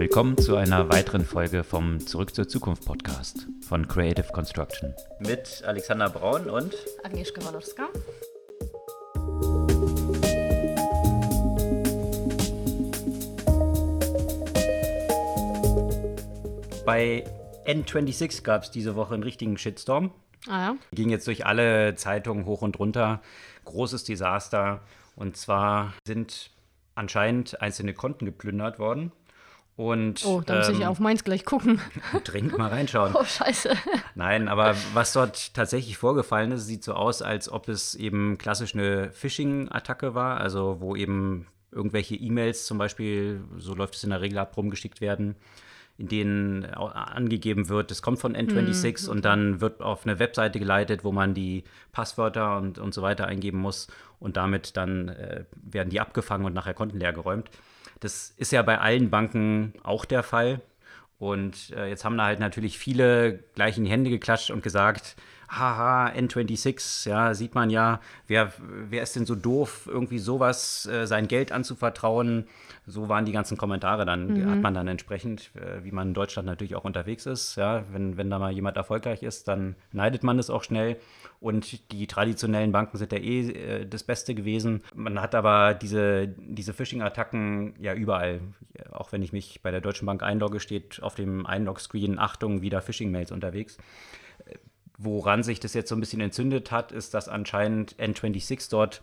Willkommen zu einer weiteren Folge vom Zurück zur Zukunft Podcast von Creative Construction. Mit Alexander Braun und Agnieszka Walorska. Bei N26 gab es diese Woche einen richtigen Shitstorm. Ah ja. Ging jetzt durch alle Zeitungen hoch und runter. Großes Desaster. Und zwar sind anscheinend einzelne Konten geplündert worden. Und, oh, da muss ähm, ich auf meins gleich gucken. Dringend mal reinschauen. Oh, scheiße. Nein, aber was dort tatsächlich vorgefallen ist, sieht so aus, als ob es eben klassisch eine Phishing-Attacke war, also wo eben irgendwelche E-Mails zum Beispiel, so läuft es in der Regel ab, rumgeschickt werden, in denen angegeben wird, es kommt von N26 mhm. und dann wird auf eine Webseite geleitet, wo man die Passwörter und, und so weiter eingeben muss und damit dann äh, werden die abgefangen und nachher Konten leer geräumt. Das ist ja bei allen Banken auch der Fall. Und äh, jetzt haben da halt natürlich viele gleich in die Hände geklatscht und gesagt, haha, N26, ja, sieht man ja, wer, wer ist denn so doof, irgendwie sowas, äh, sein Geld anzuvertrauen. So waren die ganzen Kommentare dann, mhm. hat man dann entsprechend, äh, wie man in Deutschland natürlich auch unterwegs ist. Ja, wenn, wenn da mal jemand erfolgreich ist, dann neidet man es auch schnell. Und die traditionellen Banken sind ja eh äh, das Beste gewesen. Man hat aber diese, diese Phishing-Attacken ja überall. Auch wenn ich mich bei der Deutschen Bank einlogge, steht auf dem Einlog-Screen Achtung, wieder Phishing-Mails unterwegs. Woran sich das jetzt so ein bisschen entzündet hat, ist, dass anscheinend N26 dort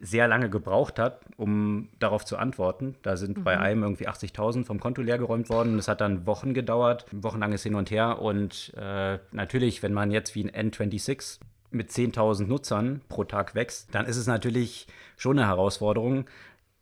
sehr lange gebraucht hat, um darauf zu antworten. Da sind mhm. bei einem irgendwie 80.000 vom Konto leergeräumt worden. Das hat dann Wochen gedauert, wochenlanges Hin und Her. Und äh, natürlich, wenn man jetzt wie ein N26 mit 10.000 Nutzern pro Tag wächst, dann ist es natürlich schon eine Herausforderung,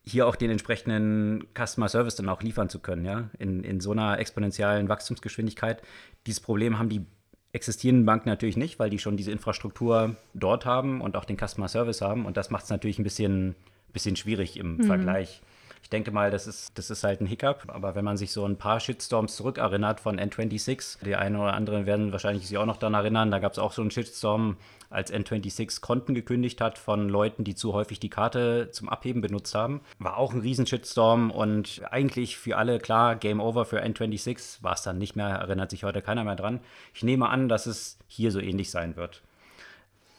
hier auch den entsprechenden Customer Service dann auch liefern zu können, ja, in, in so einer exponentiellen Wachstumsgeschwindigkeit. Dieses Problem haben die existierenden Banken natürlich nicht, weil die schon diese Infrastruktur dort haben und auch den Customer Service haben. Und das macht es natürlich ein bisschen, bisschen schwierig im mhm. Vergleich. Ich denke mal, das ist, das ist halt ein Hiccup. Aber wenn man sich so ein paar Shitstorms zurückerinnert von N26, die einen oder anderen werden wahrscheinlich sich auch noch daran erinnern, da gab es auch so einen Shitstorm, als N26 Konten gekündigt hat von Leuten, die zu häufig die Karte zum Abheben benutzt haben. War auch ein riesen Shitstorm und eigentlich für alle klar, Game Over für N26 war es dann nicht mehr, erinnert sich heute keiner mehr dran. Ich nehme an, dass es hier so ähnlich sein wird.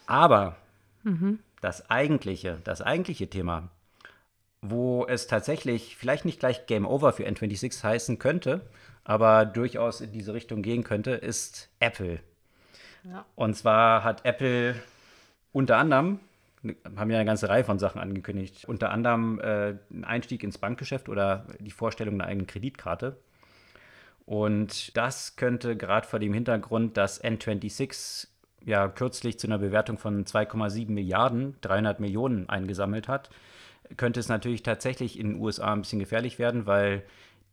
Aber mhm. das eigentliche, das eigentliche Thema, wo es tatsächlich vielleicht nicht gleich Game Over für N26 heißen könnte, aber durchaus in diese Richtung gehen könnte, ist Apple. Ja. Und zwar hat Apple unter anderem, haben ja eine ganze Reihe von Sachen angekündigt, unter anderem äh, einen Einstieg ins Bankgeschäft oder die Vorstellung einer eigenen Kreditkarte. Und das könnte gerade vor dem Hintergrund, dass N26 ja kürzlich zu einer Bewertung von 2,7 Milliarden, 300 Millionen eingesammelt hat, könnte es natürlich tatsächlich in den USA ein bisschen gefährlich werden, weil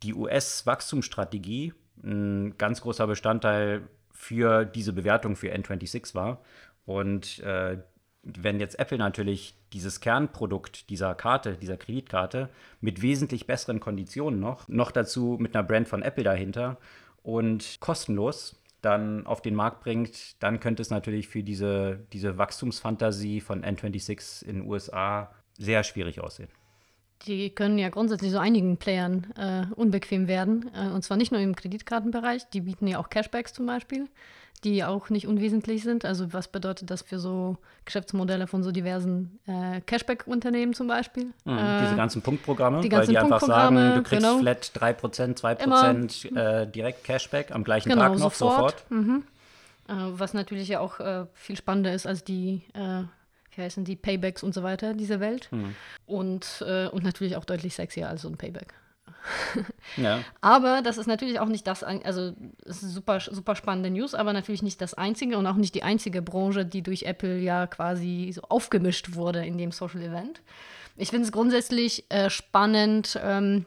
die US-Wachstumsstrategie ein ganz großer Bestandteil für diese Bewertung für N26 war. Und äh, wenn jetzt Apple natürlich dieses Kernprodukt dieser Karte, dieser Kreditkarte mit wesentlich besseren Konditionen noch, noch dazu mit einer Brand von Apple dahinter und kostenlos dann auf den Markt bringt, dann könnte es natürlich für diese, diese Wachstumsfantasie von N26 in den USA sehr schwierig aussehen. Die können ja grundsätzlich so einigen Playern äh, unbequem werden. Äh, und zwar nicht nur im Kreditkartenbereich, die bieten ja auch Cashbacks zum Beispiel, die auch nicht unwesentlich sind. Also was bedeutet das für so Geschäftsmodelle von so diversen äh, Cashback-Unternehmen zum Beispiel? Mhm, äh, diese ganzen Punktprogramme, die ganzen weil die einfach sagen, du kriegst genau. flat 3%, 2% Immer, äh, direkt Cashback am gleichen genau, Tag noch sofort. sofort. Mhm. Äh, was natürlich ja auch viel spannender ist als die wie heißen die, Paybacks und so weiter dieser Welt. Mhm. Und, äh, und natürlich auch deutlich sexier als so ein Payback. ja. Aber das ist natürlich auch nicht das, also es ist super, super spannende News, aber natürlich nicht das einzige und auch nicht die einzige Branche, die durch Apple ja quasi so aufgemischt wurde in dem Social Event. Ich finde es grundsätzlich äh, spannend, ähm,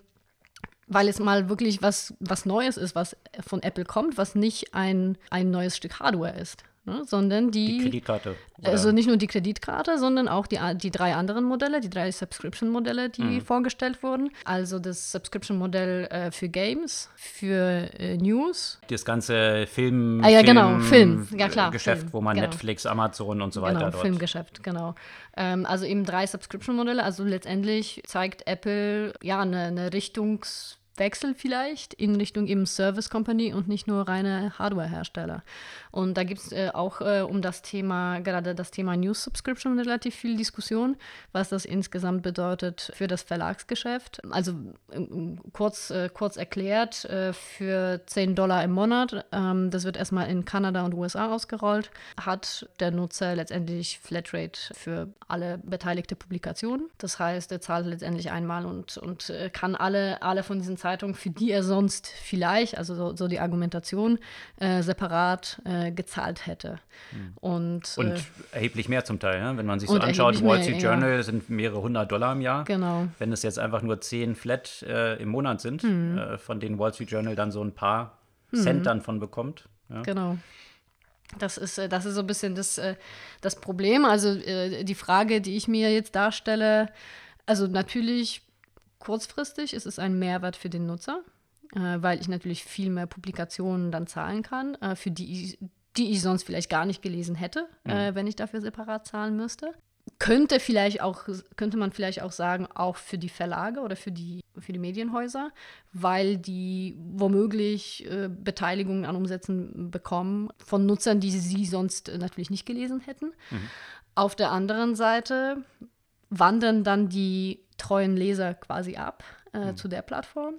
weil es mal wirklich was, was Neues ist, was von Apple kommt, was nicht ein, ein neues Stück Hardware ist ne? sondern die, die Kreditkarte. Oder? Also nicht nur die Kreditkarte, sondern auch die, die drei anderen Modelle, die drei Subscription-Modelle, die mhm. vorgestellt wurden. Also das Subscription-Modell äh, für Games, für äh, News. Das ganze Film, ah, ja, genau, Film, ja klar, Geschäft, Film, wo man genau. Netflix, Amazon und so weiter genau, dort. Filmgeschäft, genau. Ähm, also eben drei Subscription-Modelle. Also letztendlich zeigt Apple ja eine, eine Richtungs Wechsel vielleicht in Richtung eben Service Company und nicht nur reine Hardware-Hersteller. Und da gibt es äh, auch äh, um das Thema, gerade das Thema News Subscription relativ viel Diskussion, was das insgesamt bedeutet für das Verlagsgeschäft. Also ähm, kurz, äh, kurz erklärt, äh, für 10 Dollar im Monat, ähm, das wird erstmal in Kanada und USA ausgerollt, hat der Nutzer letztendlich Flatrate für alle beteiligte Publikationen. Das heißt, er zahlt letztendlich einmal und, und äh, kann alle, alle von diesen Zeitungen, für die er sonst vielleicht, also so, so die Argumentation, äh, separat äh, gezahlt hätte. Mhm. Und, und äh, erheblich mehr zum Teil, ne? wenn man sich so anschaut, Wall Street Journal ja. sind mehrere hundert Dollar im Jahr. Genau. Wenn es jetzt einfach nur zehn Flat äh, im Monat sind, mhm. von denen Wall Street Journal dann so ein paar mhm. Cent dann von bekommt. Ja. Genau. Das ist, das ist so ein bisschen das, das Problem. Also die Frage, die ich mir jetzt darstelle, also natürlich kurzfristig ist es ein Mehrwert für den Nutzer, äh, weil ich natürlich viel mehr Publikationen dann zahlen kann, äh, für die ich, die ich sonst vielleicht gar nicht gelesen hätte, mhm. äh, wenn ich dafür separat zahlen müsste. Könnte vielleicht auch, könnte man vielleicht auch sagen, auch für die Verlage oder für die, für die Medienhäuser, weil die womöglich äh, Beteiligungen an Umsätzen bekommen von Nutzern, die sie sonst natürlich nicht gelesen hätten. Mhm. Auf der anderen Seite wandern dann die treuen Leser quasi ab äh, mhm. zu der Plattform.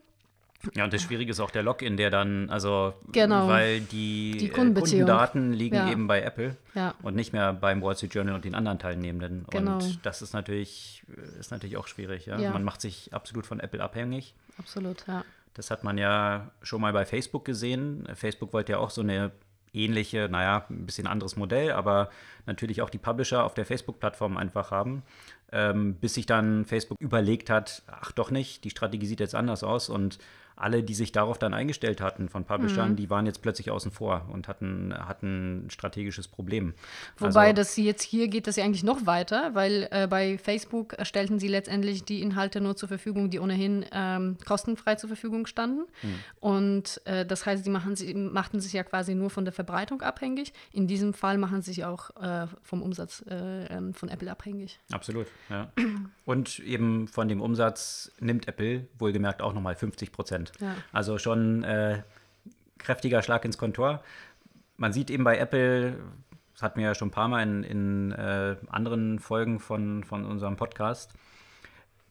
Ja, und das Schwierige ist auch der Login, der dann, also, genau. weil die, die Kundendaten liegen ja. eben bei Apple ja. und nicht mehr beim Wall Street Journal und den anderen Teilnehmenden. Genau. Und das ist natürlich, ist natürlich auch schwierig. Ja? Man macht sich absolut von Apple abhängig. Absolut, ja. Das hat man ja schon mal bei Facebook gesehen. Facebook wollte ja auch so eine ähnliche, naja, ein bisschen anderes Modell, aber natürlich auch die Publisher auf der Facebook-Plattform einfach haben bis sich dann Facebook überlegt hat, ach doch nicht, die Strategie sieht jetzt anders aus und alle, die sich darauf dann eingestellt hatten von Publishern, mhm. die waren jetzt plötzlich außen vor und hatten, hatten ein strategisches Problem. Wobei also, das jetzt hier geht das ja eigentlich noch weiter, weil äh, bei Facebook stellten sie letztendlich die Inhalte nur zur Verfügung, die ohnehin ähm, kostenfrei zur Verfügung standen. Mhm. Und äh, das heißt, sie, machen, sie machten sich ja quasi nur von der Verbreitung abhängig. In diesem Fall machen sie sich auch äh, vom Umsatz äh, ähm, von Apple abhängig. Absolut, ja. und eben von dem Umsatz nimmt Apple wohlgemerkt auch nochmal 50 Prozent. Ja. Also schon äh, kräftiger Schlag ins Kontor. Man sieht eben bei Apple, das hatten wir ja schon ein paar Mal in, in äh, anderen Folgen von, von unserem Podcast,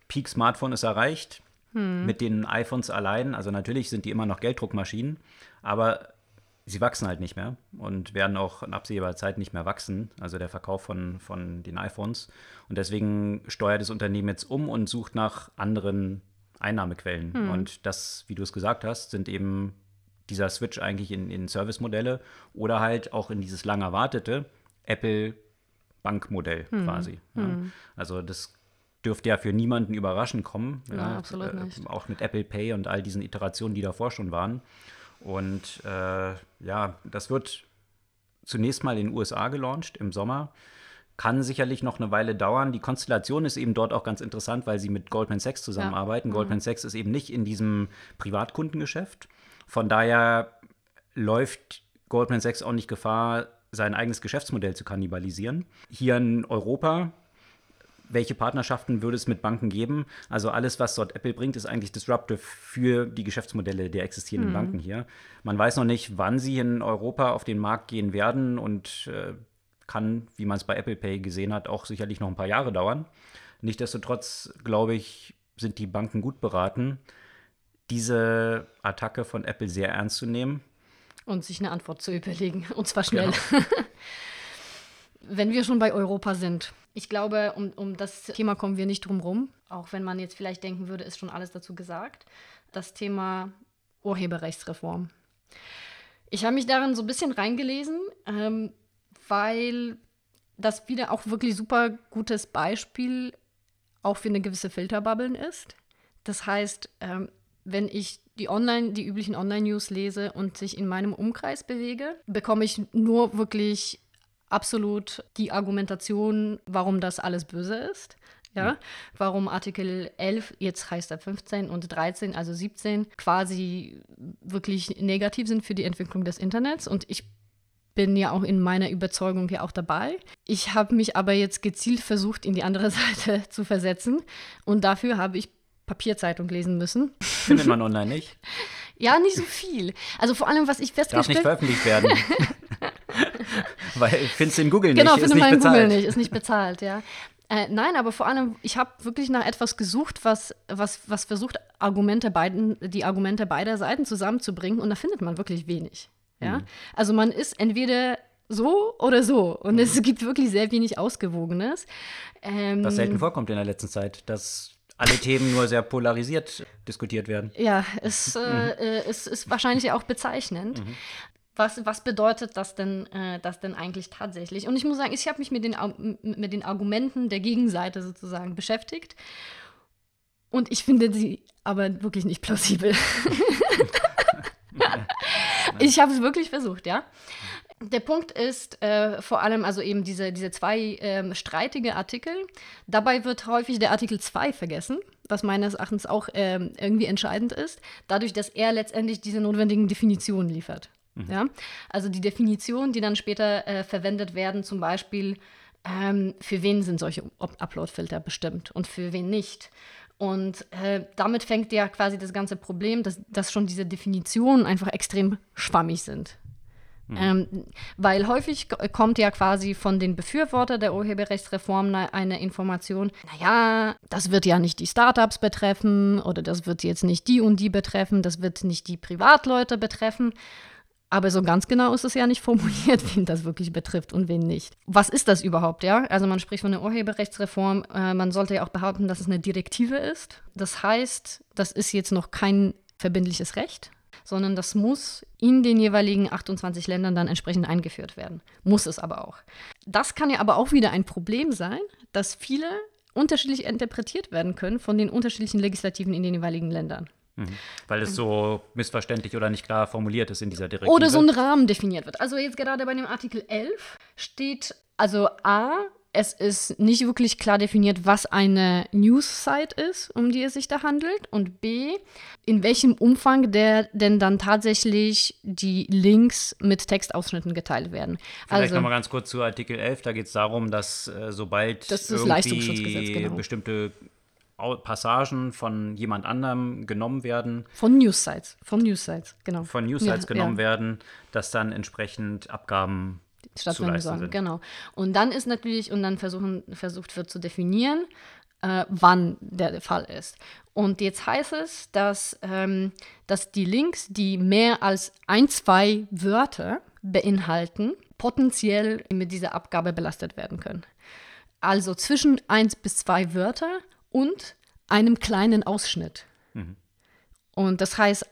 Peak Smartphone ist erreicht. Hm. Mit den iPhones allein, also natürlich sind die immer noch Gelddruckmaschinen, aber sie wachsen halt nicht mehr und werden auch in absehbarer Zeit nicht mehr wachsen, also der Verkauf von, von den iPhones. Und deswegen steuert das Unternehmen jetzt um und sucht nach anderen Einnahmequellen. Hm. Und das, wie du es gesagt hast, sind eben dieser Switch eigentlich in, in Service-Modelle oder halt auch in dieses lang erwartete Apple-Bankmodell hm. quasi. Ja. Hm. Also das dürfte ja für niemanden überraschend kommen. Ja, ja absolut äh, nicht. Auch mit Apple Pay und all diesen Iterationen, die davor schon waren. Und äh, ja, das wird zunächst mal in den USA gelauncht im Sommer kann sicherlich noch eine Weile dauern. Die Konstellation ist eben dort auch ganz interessant, weil sie mit Goldman Sachs zusammenarbeiten. Ja. Goldman mhm. Sachs ist eben nicht in diesem Privatkundengeschäft. Von daher läuft Goldman Sachs auch nicht Gefahr, sein eigenes Geschäftsmodell zu kannibalisieren. Hier in Europa welche Partnerschaften würde es mit Banken geben? Also alles, was dort Apple bringt, ist eigentlich disruptive für die Geschäftsmodelle der existierenden mhm. Banken hier. Man weiß noch nicht, wann sie in Europa auf den Markt gehen werden und äh, kann, wie man es bei Apple Pay gesehen hat, auch sicherlich noch ein paar Jahre dauern. Nichtsdestotrotz, glaube ich, sind die Banken gut beraten, diese Attacke von Apple sehr ernst zu nehmen. Und sich eine Antwort zu überlegen. Und zwar schnell. Genau. wenn wir schon bei Europa sind, ich glaube, um, um das Thema kommen wir nicht drum rum, auch wenn man jetzt vielleicht denken würde, ist schon alles dazu gesagt. Das Thema Urheberrechtsreform. Ich habe mich darin so ein bisschen reingelesen. Ähm, weil das wieder auch wirklich super gutes Beispiel auch für eine gewisse Filterbubble ist. Das heißt, ähm, wenn ich die Online, die üblichen Online-News lese und sich in meinem Umkreis bewege, bekomme ich nur wirklich absolut die Argumentation, warum das alles böse ist. Ja, warum Artikel 11, jetzt heißt er 15 und 13, also 17, quasi wirklich negativ sind für die Entwicklung des Internets. Und ich bin ja auch in meiner Überzeugung hier auch dabei. Ich habe mich aber jetzt gezielt versucht, in die andere Seite zu versetzen. Und dafür habe ich Papierzeitung lesen müssen. Findet man online nicht? ja, nicht so viel. Also vor allem, was ich festgestellt habe. Darf nicht veröffentlicht werden. Weil findest du in Google genau, nicht, ist nicht bezahlt. Genau, Google nicht, ist nicht bezahlt, ja. Äh, nein, aber vor allem, ich habe wirklich nach etwas gesucht, was, was, was versucht, Argumente beiden, die Argumente beider Seiten zusammenzubringen und da findet man wirklich wenig. Ja? Mhm. Also man ist entweder so oder so. Und mhm. es gibt wirklich sehr wenig Ausgewogenes. Ähm, Was selten vorkommt in der letzten Zeit, dass alle Themen nur sehr polarisiert diskutiert werden. Ja, es, äh, mhm. äh, es ist wahrscheinlich auch bezeichnend. Mhm. Was, was bedeutet das denn, äh, das denn eigentlich tatsächlich? Und ich muss sagen, ich habe mich mit den, mit den Argumenten der Gegenseite sozusagen beschäftigt. Und ich finde sie aber wirklich nicht plausibel. ich habe es wirklich versucht, ja. Der Punkt ist äh, vor allem also eben diese, diese zwei ähm, streitige Artikel. Dabei wird häufig der Artikel 2 vergessen, was meines Erachtens auch ähm, irgendwie entscheidend ist, dadurch, dass er letztendlich diese notwendigen Definitionen liefert. Mhm. Ja? Also die Definitionen, die dann später äh, verwendet werden, zum Beispiel, ähm, für wen sind solche Upload-Filter bestimmt und für wen nicht. Und äh, damit fängt ja quasi das ganze Problem, dass, dass schon diese Definitionen einfach extrem schwammig sind. Mhm. Ähm, weil häufig kommt ja quasi von den Befürwortern der Urheberrechtsreform eine Information, naja, das wird ja nicht die Startups betreffen oder das wird jetzt nicht die und die betreffen, das wird nicht die Privatleute betreffen. Aber so ganz genau ist es ja nicht formuliert, wen das wirklich betrifft und wen nicht. Was ist das überhaupt, ja? Also man spricht von der Urheberrechtsreform. Äh, man sollte ja auch behaupten, dass es eine Direktive ist. Das heißt, das ist jetzt noch kein verbindliches Recht, sondern das muss in den jeweiligen 28 Ländern dann entsprechend eingeführt werden. Muss es aber auch. Das kann ja aber auch wieder ein Problem sein, dass viele unterschiedlich interpretiert werden können von den unterschiedlichen Legislativen in den jeweiligen Ländern. Mhm. Weil es so missverständlich oder nicht klar formuliert ist in dieser Direktive. Oder so ein Rahmen definiert wird. Also jetzt gerade bei dem Artikel 11 steht, also A, es ist nicht wirklich klar definiert, was eine News-Site ist, um die es sich da handelt. Und B, in welchem Umfang der denn dann tatsächlich die Links mit Textausschnitten geteilt werden. Vielleicht also, nochmal ganz kurz zu Artikel 11. Da geht es darum, dass äh, sobald das irgendwie genau. bestimmte Passagen von jemand anderem genommen werden. Von News-Sites, von News-Sites, genau. Von News-Sites ja, genommen ja. werden, dass dann entsprechend Abgaben stattfinden sollen. Genau. Und dann ist natürlich, und dann versuchen, versucht wird zu definieren, äh, wann der Fall ist. Und jetzt heißt es, dass, ähm, dass die Links, die mehr als ein, zwei Wörter beinhalten, potenziell mit dieser Abgabe belastet werden können. Also zwischen eins bis zwei Wörter und einem kleinen Ausschnitt. Mhm. Und das heißt,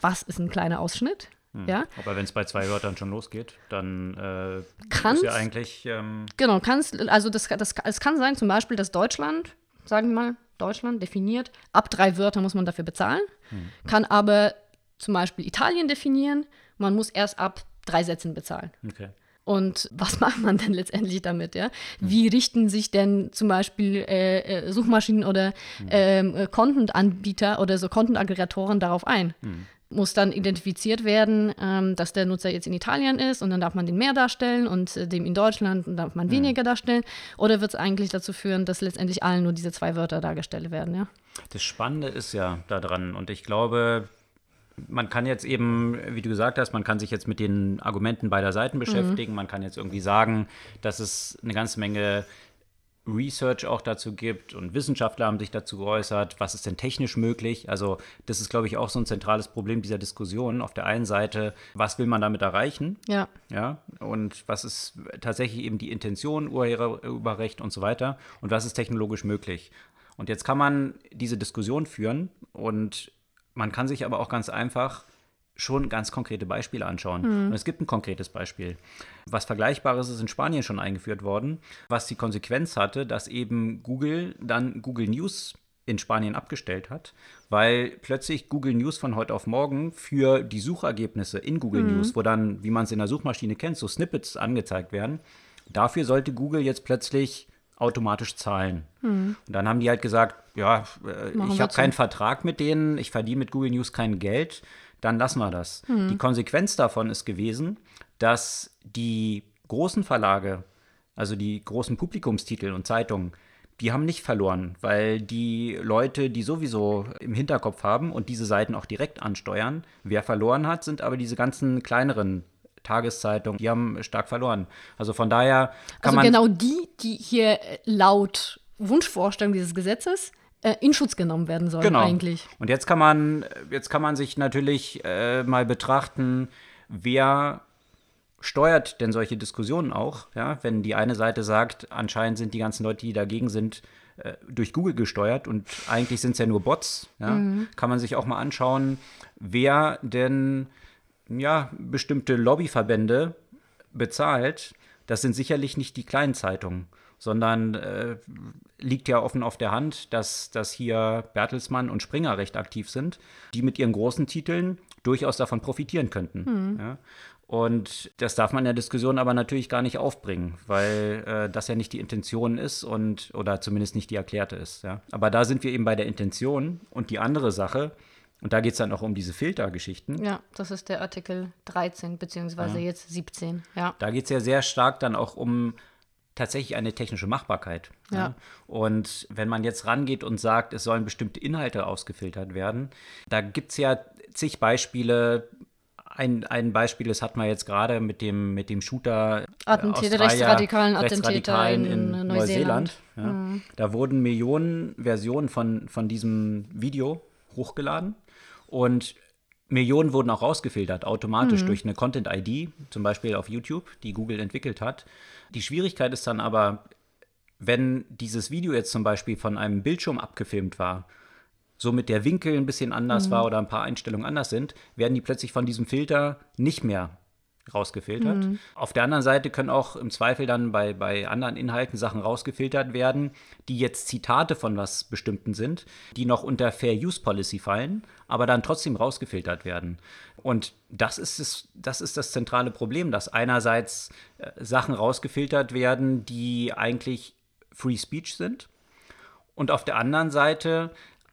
was ist ein kleiner Ausschnitt? Mhm. Ja? Aber wenn es bei zwei Wörtern schon losgeht, dann äh, kannst, ist ja eigentlich. Ähm genau, kannst, also das, das, es kann sein, zum Beispiel, dass Deutschland, sagen wir mal, Deutschland definiert, ab drei Wörter muss man dafür bezahlen, mhm. kann aber zum Beispiel Italien definieren, man muss erst ab drei Sätzen bezahlen. Okay. Und was macht man denn letztendlich damit? Ja? Wie richten sich denn zum Beispiel äh, äh Suchmaschinen oder ähm, äh, Content-Anbieter oder so Content-Aggregatoren darauf ein? Mhm. Muss dann identifiziert werden, ähm, dass der Nutzer jetzt in Italien ist und dann darf man den mehr darstellen und äh, dem in Deutschland darf man mhm. weniger darstellen? Oder wird es eigentlich dazu führen, dass letztendlich allen nur diese zwei Wörter dargestellt werden? Ja? Das Spannende ist ja daran und ich glaube, man kann jetzt eben, wie du gesagt hast, man kann sich jetzt mit den Argumenten beider Seiten beschäftigen. Mhm. Man kann jetzt irgendwie sagen, dass es eine ganze Menge Research auch dazu gibt und Wissenschaftler haben sich dazu geäußert, was ist denn technisch möglich? Also das ist, glaube ich, auch so ein zentrales Problem dieser Diskussion. Auf der einen Seite, was will man damit erreichen? Ja. Ja. Und was ist tatsächlich eben die Intention, Urheberrecht und so weiter? Und was ist technologisch möglich? Und jetzt kann man diese Diskussion führen und man kann sich aber auch ganz einfach schon ganz konkrete Beispiele anschauen. Mhm. Und es gibt ein konkretes Beispiel. Was Vergleichbares ist in Spanien schon eingeführt worden, was die Konsequenz hatte, dass eben Google dann Google News in Spanien abgestellt hat, weil plötzlich Google News von heute auf morgen für die Suchergebnisse in Google mhm. News, wo dann, wie man es in der Suchmaschine kennt, so Snippets angezeigt werden, dafür sollte Google jetzt plötzlich automatisch zahlen. Mhm. Und dann haben die halt gesagt, ja, äh, ich habe keinen Vertrag mit denen, ich verdiene mit Google News kein Geld, dann lassen wir das. Mhm. Die Konsequenz davon ist gewesen, dass die großen Verlage, also die großen Publikumstitel und Zeitungen, die haben nicht verloren, weil die Leute, die sowieso im Hinterkopf haben und diese Seiten auch direkt ansteuern, wer verloren hat, sind aber diese ganzen kleineren Tageszeitungen, die haben stark verloren. Also von daher kann also man. genau die, die hier laut Wunschvorstellung dieses Gesetzes in Schutz genommen werden sollen genau. eigentlich. Und jetzt kann man, jetzt kann man sich natürlich äh, mal betrachten, wer steuert denn solche Diskussionen auch, ja, wenn die eine Seite sagt, anscheinend sind die ganzen Leute, die dagegen sind, äh, durch Google gesteuert und eigentlich sind es ja nur Bots, ja, mhm. kann man sich auch mal anschauen, wer denn ja, bestimmte Lobbyverbände bezahlt. Das sind sicherlich nicht die kleinen Zeitungen sondern äh, liegt ja offen auf der Hand, dass, dass hier Bertelsmann und Springer recht aktiv sind, die mit ihren großen Titeln durchaus davon profitieren könnten. Mhm. Ja? Und das darf man in der Diskussion aber natürlich gar nicht aufbringen, weil äh, das ja nicht die Intention ist und oder zumindest nicht die erklärte ist. Ja? Aber da sind wir eben bei der Intention und die andere Sache, und da geht es dann auch um diese Filtergeschichten. Ja, das ist der Artikel 13, beziehungsweise ja. jetzt 17. Ja. Da geht es ja sehr stark dann auch um tatsächlich eine technische Machbarkeit. Ja. ja. Und wenn man jetzt rangeht und sagt, es sollen bestimmte Inhalte ausgefiltert werden, da gibt es ja zig Beispiele. Ein, ein Beispiel, das hat man jetzt gerade mit dem, mit dem Shooter Attentäter, rechtsradikalen Attentäter in, in Neuseeland. Neuseeland ja. mhm. Da wurden Millionen Versionen von, von diesem Video hochgeladen und Millionen wurden auch rausgefiltert, automatisch mhm. durch eine Content-ID, zum Beispiel auf YouTube, die Google entwickelt hat. Die Schwierigkeit ist dann aber, wenn dieses Video jetzt zum Beispiel von einem Bildschirm abgefilmt war, somit der Winkel ein bisschen anders mhm. war oder ein paar Einstellungen anders sind, werden die plötzlich von diesem Filter nicht mehr rausgefiltert. Mhm. Auf der anderen Seite können auch im Zweifel dann bei, bei anderen Inhalten Sachen rausgefiltert werden, die jetzt Zitate von was Bestimmten sind, die noch unter Fair Use Policy fallen, aber dann trotzdem rausgefiltert werden. Und das ist, es, das, ist das zentrale Problem, dass einerseits äh, Sachen rausgefiltert werden, die eigentlich Free Speech sind und auf der anderen Seite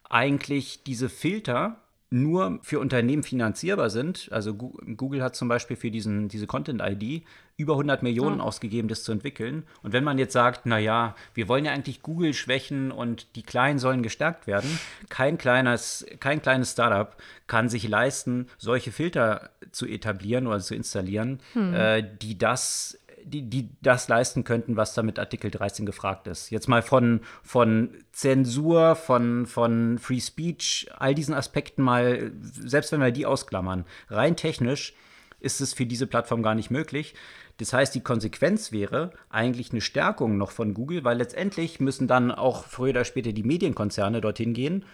eigentlich diese Filter nur für Unternehmen finanzierbar sind. Also Google hat zum Beispiel für diesen, diese Content-ID über 100 Millionen ja. ausgegeben, das zu entwickeln. Und wenn man jetzt sagt, naja, wir wollen ja eigentlich Google schwächen und die Kleinen sollen gestärkt werden, kein kleines, kein kleines Startup kann sich leisten, solche Filter zu etablieren oder zu installieren, hm. äh, die das die, die das leisten könnten, was da mit Artikel 13 gefragt ist. Jetzt mal von, von Zensur, von, von Free Speech, all diesen Aspekten mal, selbst wenn wir die ausklammern, rein technisch ist es für diese Plattform gar nicht möglich. Das heißt, die Konsequenz wäre eigentlich eine Stärkung noch von Google, weil letztendlich müssen dann auch früher oder später die Medienkonzerne dorthin gehen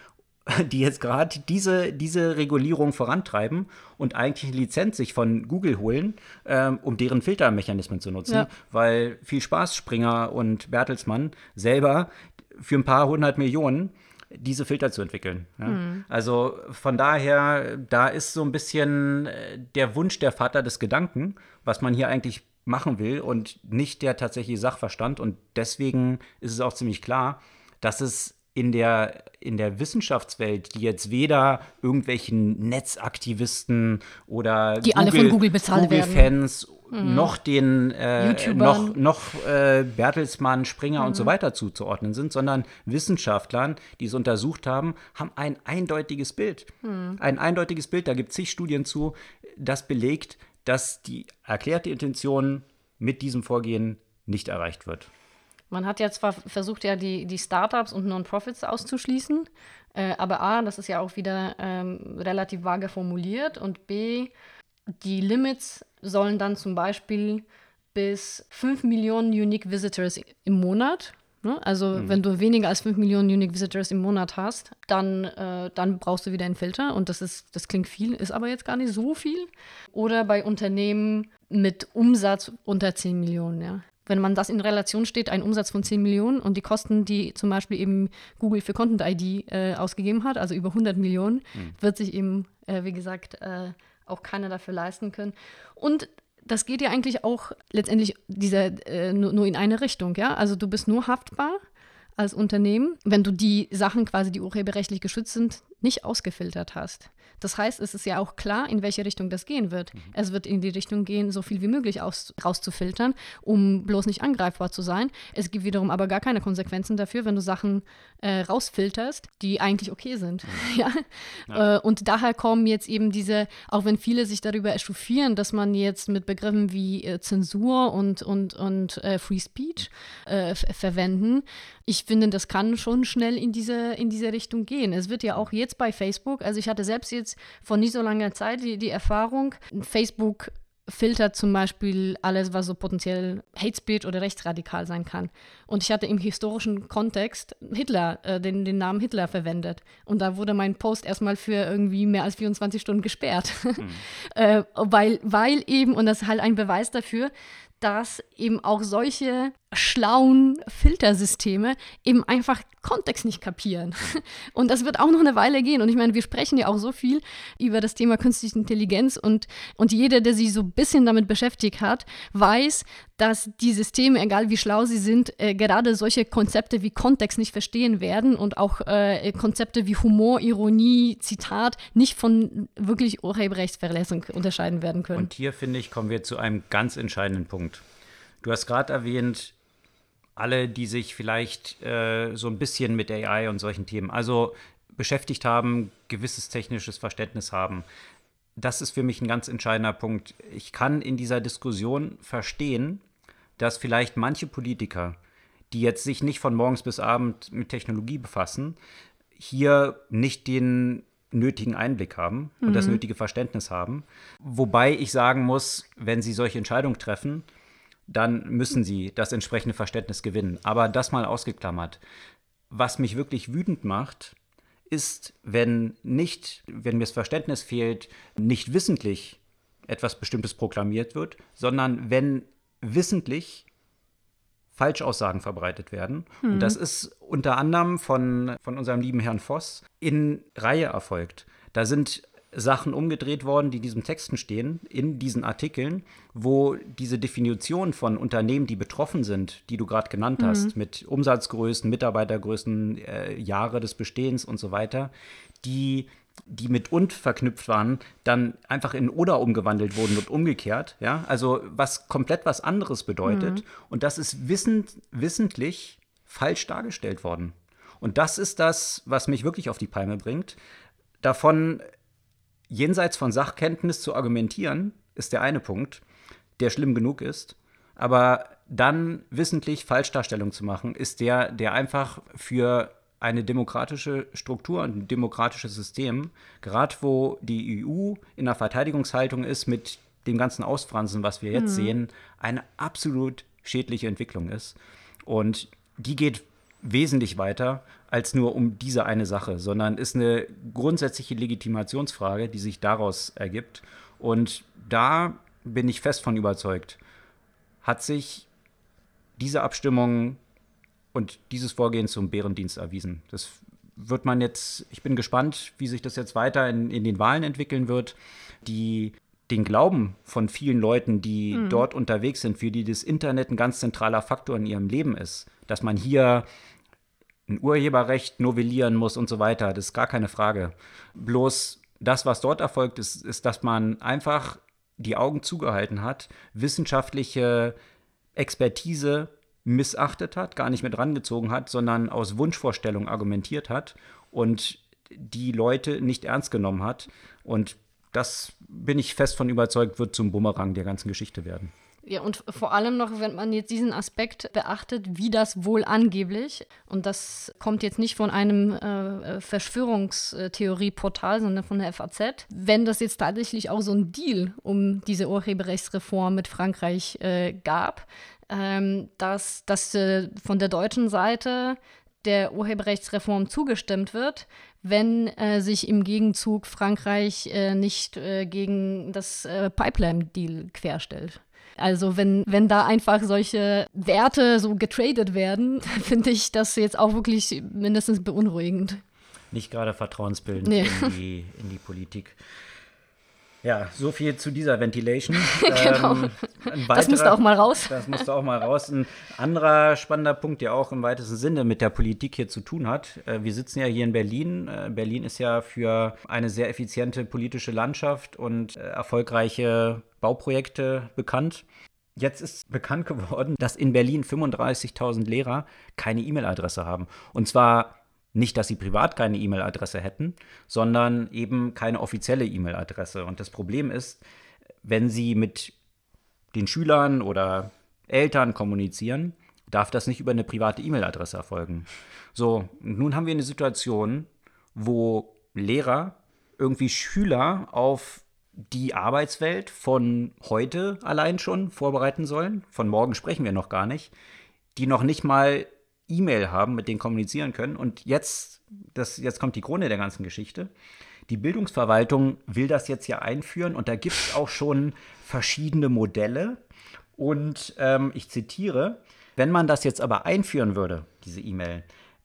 die jetzt gerade diese, diese Regulierung vorantreiben und eigentlich eine Lizenz sich von Google holen, ähm, um deren Filtermechanismen zu nutzen. Ja. Weil viel Spaß Springer und Bertelsmann selber für ein paar hundert Millionen diese Filter zu entwickeln. Ja? Mhm. Also von daher, da ist so ein bisschen äh, der Wunsch der Vater des Gedanken, was man hier eigentlich machen will und nicht der tatsächliche Sachverstand. Und deswegen ist es auch ziemlich klar, dass es in der, in der Wissenschaftswelt, die jetzt weder irgendwelchen Netzaktivisten oder die Google, alle von Google bezahlt Google Fans mhm. noch den äh, noch, noch äh, Bertelsmann, Springer mhm. und so mhm. weiter zuzuordnen sind, sondern Wissenschaftlern, die es untersucht haben, haben ein eindeutiges Bild. Mhm. Ein eindeutiges Bild, da gibt es zig Studien zu, das belegt, dass die erklärte Intention mit diesem Vorgehen nicht erreicht wird. Man hat ja zwar versucht, ja die, die Startups und Non-Profits auszuschließen, äh, aber A, das ist ja auch wieder ähm, relativ vage formuliert und B, die Limits sollen dann zum Beispiel bis 5 Millionen Unique Visitors im Monat ne? also mhm. wenn du weniger als 5 Millionen Unique Visitors im Monat hast, dann, äh, dann brauchst du wieder einen Filter. Und das ist, das klingt viel, ist aber jetzt gar nicht so viel. Oder bei Unternehmen mit Umsatz unter 10 Millionen, ja wenn man das in Relation steht, ein Umsatz von 10 Millionen und die Kosten, die zum Beispiel eben Google für Content ID äh, ausgegeben hat, also über 100 Millionen, mhm. wird sich eben, äh, wie gesagt, äh, auch keiner dafür leisten können. Und das geht ja eigentlich auch letztendlich dieser, äh, nur, nur, in eine Richtung, ja. Also du bist nur haftbar als Unternehmen, wenn du die Sachen quasi, die urheberrechtlich geschützt sind, nicht ausgefiltert hast. Das heißt, es ist ja auch klar, in welche Richtung das gehen wird. Mhm. Es wird in die Richtung gehen, so viel wie möglich aus, rauszufiltern, um bloß nicht angreifbar zu sein. Es gibt wiederum aber gar keine Konsequenzen dafür, wenn du Sachen äh, rausfilterst, die eigentlich okay sind. Mhm. ja? ja. Äh, und daher kommen jetzt eben diese, auch wenn viele sich darüber echauffieren, dass man jetzt mit Begriffen wie äh, Zensur und, und, und äh, Free Speech äh, verwenden, ich finde, das kann schon schnell in diese, in diese Richtung gehen. Es wird ja auch jetzt bei Facebook, also ich hatte selbst jetzt vor nicht so langer Zeit die, die Erfahrung, Facebook filtert zum Beispiel alles, was so potenziell Hate Speech oder rechtsradikal sein kann. Und ich hatte im historischen Kontext Hitler, äh, den, den Namen Hitler verwendet. Und da wurde mein Post erstmal für irgendwie mehr als 24 Stunden gesperrt. Mhm. äh, weil, weil eben, und das ist halt ein Beweis dafür, dass eben auch solche schlauen Filtersysteme eben einfach Kontext nicht kapieren. Und das wird auch noch eine Weile gehen. Und ich meine, wir sprechen ja auch so viel über das Thema künstliche Intelligenz und, und jeder, der sich so ein bisschen damit beschäftigt hat, weiß, dass die Systeme, egal wie schlau sie sind, äh, gerade solche Konzepte wie Kontext nicht verstehen werden und auch äh, Konzepte wie Humor, Ironie, Zitat nicht von wirklich Urheberrechtsverletzung unterscheiden werden können. Und hier, finde ich, kommen wir zu einem ganz entscheidenden Punkt. Du hast gerade erwähnt, alle, die sich vielleicht äh, so ein bisschen mit AI und solchen Themen also beschäftigt haben, gewisses technisches Verständnis haben. Das ist für mich ein ganz entscheidender Punkt. Ich kann in dieser Diskussion verstehen, dass vielleicht manche Politiker, die jetzt sich nicht von morgens bis abend mit Technologie befassen, hier nicht den nötigen Einblick haben und mhm. das nötige Verständnis haben. Wobei ich sagen muss, wenn sie solche Entscheidungen treffen, dann müssen sie das entsprechende Verständnis gewinnen. Aber das mal ausgeklammert. Was mich wirklich wütend macht, ist, wenn nicht, wenn mir das Verständnis fehlt, nicht wissentlich etwas Bestimmtes proklamiert wird, sondern wenn wissentlich Falschaussagen verbreitet werden. Hm. Und das ist unter anderem von, von unserem lieben Herrn Voss in Reihe erfolgt. Da sind Sachen umgedreht worden, die in diesen Texten stehen, in diesen Artikeln, wo diese Definition von Unternehmen, die betroffen sind, die du gerade genannt mhm. hast, mit Umsatzgrößen, Mitarbeitergrößen, äh, Jahre des Bestehens und so weiter, die die mit und verknüpft waren, dann einfach in oder umgewandelt wurden und umgekehrt, ja, also was komplett was anderes bedeutet mhm. und das ist wissend, wissentlich falsch dargestellt worden. Und das ist das, was mich wirklich auf die Palme bringt. Davon jenseits von Sachkenntnis zu argumentieren, ist der eine Punkt, der schlimm genug ist. Aber dann wissentlich Falschdarstellung zu machen, ist der, der einfach für eine demokratische Struktur und ein demokratisches System, gerade wo die EU in der Verteidigungshaltung ist mit dem ganzen Ausfransen, was wir jetzt mhm. sehen, eine absolut schädliche Entwicklung ist. Und die geht wesentlich weiter als nur um diese eine Sache, sondern ist eine grundsätzliche Legitimationsfrage, die sich daraus ergibt. Und da bin ich fest von überzeugt, hat sich diese Abstimmung und dieses Vorgehen zum Bärendienst erwiesen. Das wird man jetzt, ich bin gespannt, wie sich das jetzt weiter in, in den Wahlen entwickeln wird. Die den Glauben von vielen Leuten, die mhm. dort unterwegs sind, für die das Internet ein ganz zentraler Faktor in ihrem Leben ist, dass man hier ein Urheberrecht novellieren muss und so weiter, das ist gar keine Frage. Bloß das, was dort erfolgt, ist, ist, dass man einfach die Augen zugehalten hat, wissenschaftliche Expertise missachtet hat, gar nicht mit rangezogen hat, sondern aus Wunschvorstellungen argumentiert hat und die Leute nicht ernst genommen hat. Und das bin ich fest von überzeugt, wird zum Bumerang der ganzen Geschichte werden. Ja, und vor allem noch, wenn man jetzt diesen Aspekt beachtet, wie das wohl angeblich, und das kommt jetzt nicht von einem äh, Verschwörungstheorieportal, sondern von der FAZ, wenn das jetzt tatsächlich auch so ein Deal um diese Urheberrechtsreform mit Frankreich äh, gab, ähm, dass, dass äh, von der deutschen Seite der Urheberrechtsreform zugestimmt wird, wenn äh, sich im Gegenzug Frankreich äh, nicht äh, gegen das äh, Pipeline-Deal querstellt. Also wenn, wenn da einfach solche Werte so getradet werden, finde ich das jetzt auch wirklich mindestens beunruhigend. Nicht gerade vertrauensbildend nee. in, die, in die Politik. Ja, so viel zu dieser Ventilation. genau. Ähm, weiterer, das musste auch mal raus. Das musste auch mal raus. Ein anderer spannender Punkt, der auch im weitesten Sinne mit der Politik hier zu tun hat. Äh, wir sitzen ja hier in Berlin. Äh, Berlin ist ja für eine sehr effiziente politische Landschaft und äh, erfolgreiche Bauprojekte bekannt. Jetzt ist bekannt geworden, dass in Berlin 35.000 Lehrer keine E-Mail-Adresse haben. Und zwar nicht, dass sie privat keine E-Mail-Adresse hätten, sondern eben keine offizielle E-Mail-Adresse. Und das Problem ist, wenn sie mit den Schülern oder Eltern kommunizieren, darf das nicht über eine private E-Mail-Adresse erfolgen. So, nun haben wir eine Situation, wo Lehrer irgendwie Schüler auf die Arbeitswelt von heute allein schon vorbereiten sollen. Von morgen sprechen wir noch gar nicht. Die noch nicht mal E-Mail haben, mit denen kommunizieren können. Und jetzt, das, jetzt kommt die Krone der ganzen Geschichte. Die Bildungsverwaltung will das jetzt ja einführen und da gibt es auch schon verschiedene Modelle. Und ähm, ich zitiere, wenn man das jetzt aber einführen würde, diese E-Mail,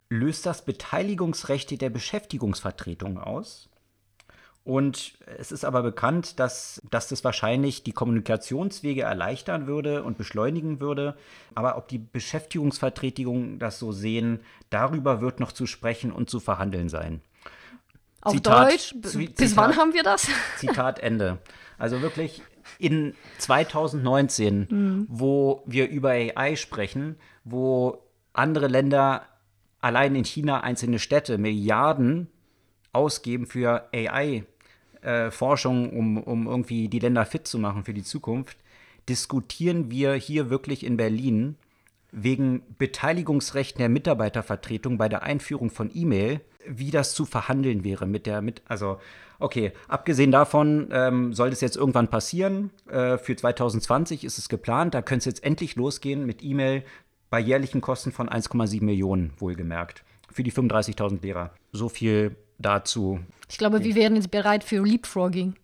löst das Beteiligungsrechte der Beschäftigungsvertretung aus. Und es ist aber bekannt, dass, dass das wahrscheinlich die Kommunikationswege erleichtern würde und beschleunigen würde. Aber ob die Beschäftigungsvertretungen das so sehen, darüber wird noch zu sprechen und zu verhandeln sein. Auf Zitat, Deutsch? Zitat, Bis wann haben wir das? Zitat Ende. Also wirklich in 2019, mhm. wo wir über AI sprechen, wo andere Länder, allein in China einzelne Städte, Milliarden ausgeben für AI äh, Forschung, um, um irgendwie die Länder fit zu machen für die Zukunft, diskutieren wir hier wirklich in Berlin wegen Beteiligungsrechten der Mitarbeitervertretung bei der Einführung von E-Mail, wie das zu verhandeln wäre mit der, mit, also, okay, abgesehen davon ähm, soll das jetzt irgendwann passieren. Äh, für 2020 ist es geplant, da könnte es jetzt endlich losgehen mit E-Mail bei jährlichen Kosten von 1,7 Millionen, wohlgemerkt, für die 35.000 Lehrer. So viel dazu. Ich glaube, wir wären jetzt bereit für Leapfrogging.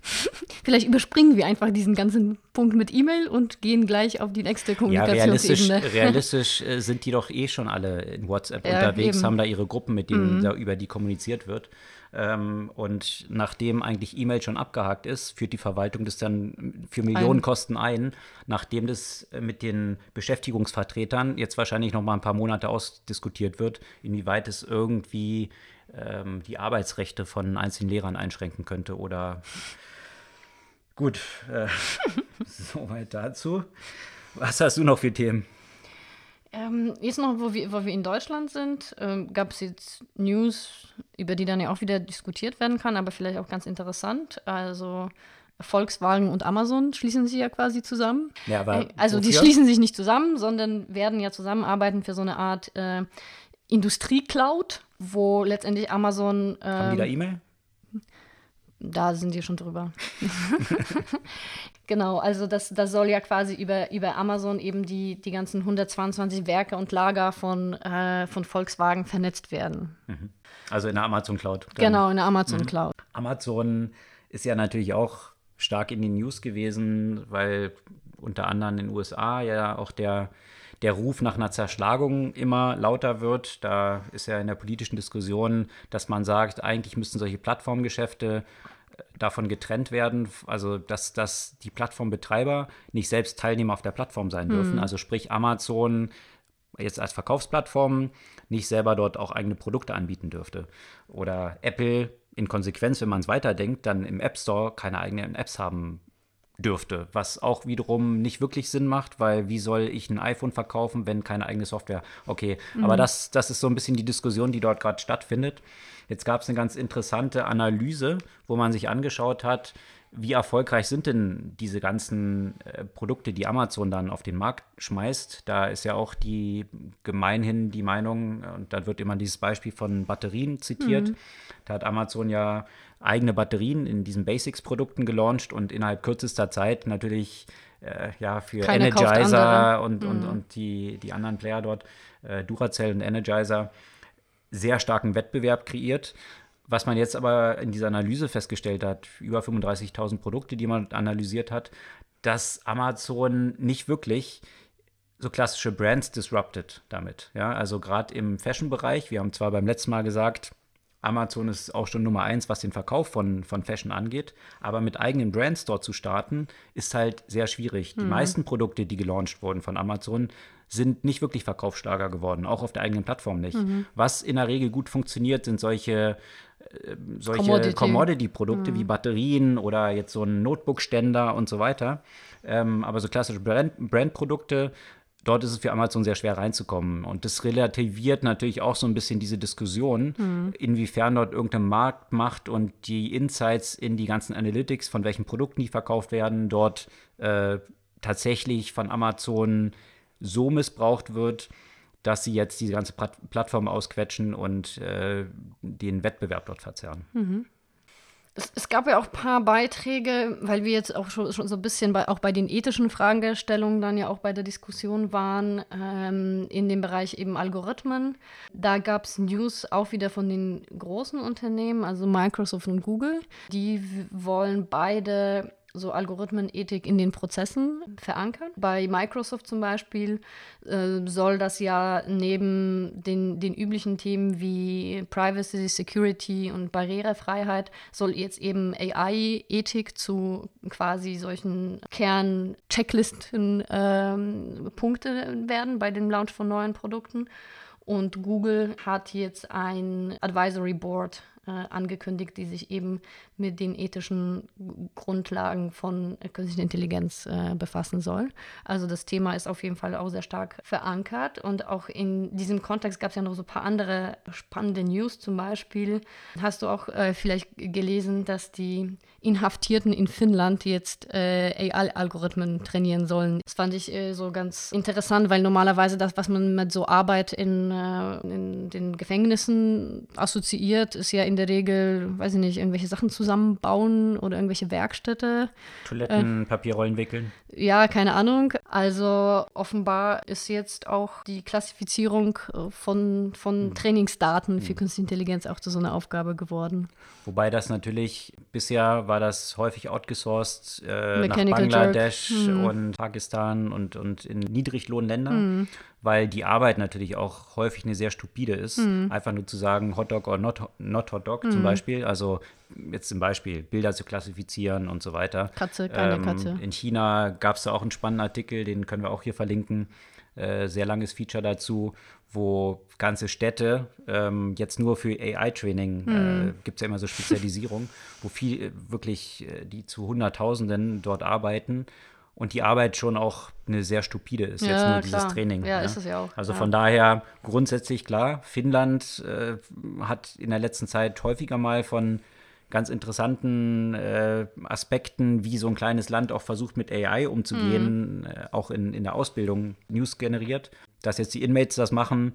Vielleicht überspringen wir einfach diesen ganzen Punkt mit E-Mail und gehen gleich auf die nächste Kommunikationsebene. Ja, realistisch, realistisch äh, sind die doch eh schon alle in WhatsApp ja, unterwegs, eben. haben da ihre Gruppen, mit denen mhm. da über die kommuniziert wird. Ähm, und nachdem eigentlich E-Mail schon abgehakt ist, führt die Verwaltung das dann für Millionenkosten ein, nachdem das mit den Beschäftigungsvertretern jetzt wahrscheinlich noch mal ein paar Monate ausdiskutiert wird, inwieweit es irgendwie ähm, die Arbeitsrechte von einzelnen Lehrern einschränken könnte oder gut, äh, soweit dazu. Was hast du noch für Themen? Ähm, jetzt noch, wo wir, wo wir in Deutschland sind, ähm, gab es jetzt News, über die dann ja auch wieder diskutiert werden kann, aber vielleicht auch ganz interessant. Also Volkswagen und Amazon schließen sich ja quasi zusammen. Ja, aber äh, also wofür? die schließen sich nicht zusammen, sondern werden ja zusammenarbeiten für so eine Art äh, Industrie-Cloud, wo letztendlich Amazon. Ähm, Haben die da ähm, E-Mail? Da sind die schon drüber. genau, also das, das soll ja quasi über, über Amazon eben die, die ganzen 122 Werke und Lager von, äh, von Volkswagen vernetzt werden. Mhm. Also in der Amazon Cloud. Dann. Genau, in der Amazon mhm. Cloud. Amazon ist ja natürlich auch stark in den News gewesen, weil unter anderem in den USA ja auch der der Ruf nach einer Zerschlagung immer lauter wird. Da ist ja in der politischen Diskussion, dass man sagt, eigentlich müssten solche Plattformgeschäfte äh, davon getrennt werden, also dass, dass die Plattformbetreiber nicht selbst Teilnehmer auf der Plattform sein dürfen. Mhm. Also sprich Amazon jetzt als Verkaufsplattform nicht selber dort auch eigene Produkte anbieten dürfte. Oder Apple in Konsequenz, wenn man es weiterdenkt, dann im App Store keine eigenen Apps haben dürfte, was auch wiederum nicht wirklich Sinn macht, weil wie soll ich ein iPhone verkaufen, wenn keine eigene Software? Okay, mhm. aber das, das ist so ein bisschen die Diskussion, die dort gerade stattfindet. Jetzt gab es eine ganz interessante Analyse, wo man sich angeschaut hat, wie erfolgreich sind denn diese ganzen äh, Produkte, die Amazon dann auf den Markt schmeißt? Da ist ja auch die gemeinhin die Meinung, und da wird immer dieses Beispiel von Batterien zitiert. Mhm. Da hat Amazon ja eigene Batterien in diesen Basics-Produkten gelauncht und innerhalb kürzester Zeit natürlich äh, ja für Keine Energizer und, und, mhm. und die, die anderen Player dort, äh, Duracell und Energizer, sehr starken Wettbewerb kreiert. Was man jetzt aber in dieser Analyse festgestellt hat, über 35.000 Produkte, die man analysiert hat, dass Amazon nicht wirklich so klassische Brands disrupted damit. Ja, also gerade im Fashion-Bereich, wir haben zwar beim letzten Mal gesagt, Amazon ist auch schon Nummer eins, was den Verkauf von, von Fashion angeht. Aber mit eigenen Brands dort zu starten, ist halt sehr schwierig. Die mhm. meisten Produkte, die gelauncht wurden von Amazon, sind nicht wirklich verkaufsstarker geworden, auch auf der eigenen Plattform nicht. Mhm. Was in der Regel gut funktioniert, sind solche äh, solche Commodity-Produkte mhm. wie Batterien oder jetzt so ein Notebook-Ständer und so weiter. Ähm, aber so klassische Brand-Produkte dort ist es für Amazon sehr schwer reinzukommen. Und das relativiert natürlich auch so ein bisschen diese Diskussion, mhm. inwiefern dort irgendeine Marktmacht und die Insights in die ganzen Analytics, von welchen Produkten die verkauft werden, dort äh, tatsächlich von Amazon so missbraucht wird, dass sie jetzt diese ganze Plattform ausquetschen und äh, den Wettbewerb dort verzerren. Mhm. Es, es, gab ja auch ein paar Beiträge, weil wir jetzt auch schon, schon so ein bisschen bei, auch bei den ethischen Fragestellungen dann ja auch bei der Diskussion waren, ähm, in dem Bereich eben Algorithmen. Da gab es News auch wieder von den großen Unternehmen, also Microsoft und Google. Die wollen beide so Algorithmenethik in den Prozessen verankern. Bei Microsoft zum Beispiel äh, soll das ja neben den, den üblichen Themen wie Privacy, Security und Barrierefreiheit, soll jetzt eben AI-Ethik zu quasi solchen Kern-Checklisten ähm, werden bei dem Launch von neuen Produkten. Und Google hat jetzt ein Advisory Board äh, angekündigt, die sich eben mit den ethischen Grundlagen von künstlicher Intelligenz äh, befassen soll. Also das Thema ist auf jeden Fall auch sehr stark verankert und auch in diesem Kontext gab es ja noch so ein paar andere spannende News. Zum Beispiel hast du auch äh, vielleicht gelesen, dass die Inhaftierten in Finnland jetzt äh, AI-Algorithmen trainieren sollen. Das fand ich äh, so ganz interessant, weil normalerweise das, was man mit so Arbeit in, äh, in den Gefängnissen assoziiert, ist ja in der Regel, weiß ich nicht, irgendwelche Sachen zusammenbauen oder irgendwelche Werkstätte. Toiletten, äh, Papierrollen wickeln. Ja, keine Ahnung. Also offenbar ist jetzt auch die Klassifizierung äh, von, von hm. Trainingsdaten für hm. Künstliche Intelligenz auch zu so einer Aufgabe geworden. Wobei das natürlich, bisher war das häufig outgesourced äh, nach Bangladesch hm. und Pakistan und, und in Niedriglohnländern. Hm weil die Arbeit natürlich auch häufig eine sehr stupide ist. Mhm. Einfach nur zu sagen, Hotdog oder not, not Hotdog mhm. zum Beispiel. Also jetzt zum Beispiel Bilder zu klassifizieren und so weiter. Katze, keine ähm, Katze. In China gab es da auch einen spannenden Artikel, den können wir auch hier verlinken. Äh, sehr langes Feature dazu, wo ganze Städte ähm, jetzt nur für AI-Training, mhm. äh, gibt es ja immer so Spezialisierung, wo viel äh, wirklich äh, die zu Hunderttausenden dort arbeiten und die Arbeit schon auch eine sehr stupide ist, ja, jetzt nur dieses Training. Ja, ja, ist es ja auch. Also ja. von daher grundsätzlich klar, Finnland äh, hat in der letzten Zeit häufiger mal von ganz interessanten äh, Aspekten, wie so ein kleines Land auch versucht, mit AI umzugehen, mhm. äh, auch in, in der Ausbildung News generiert. Dass jetzt die Inmates das machen,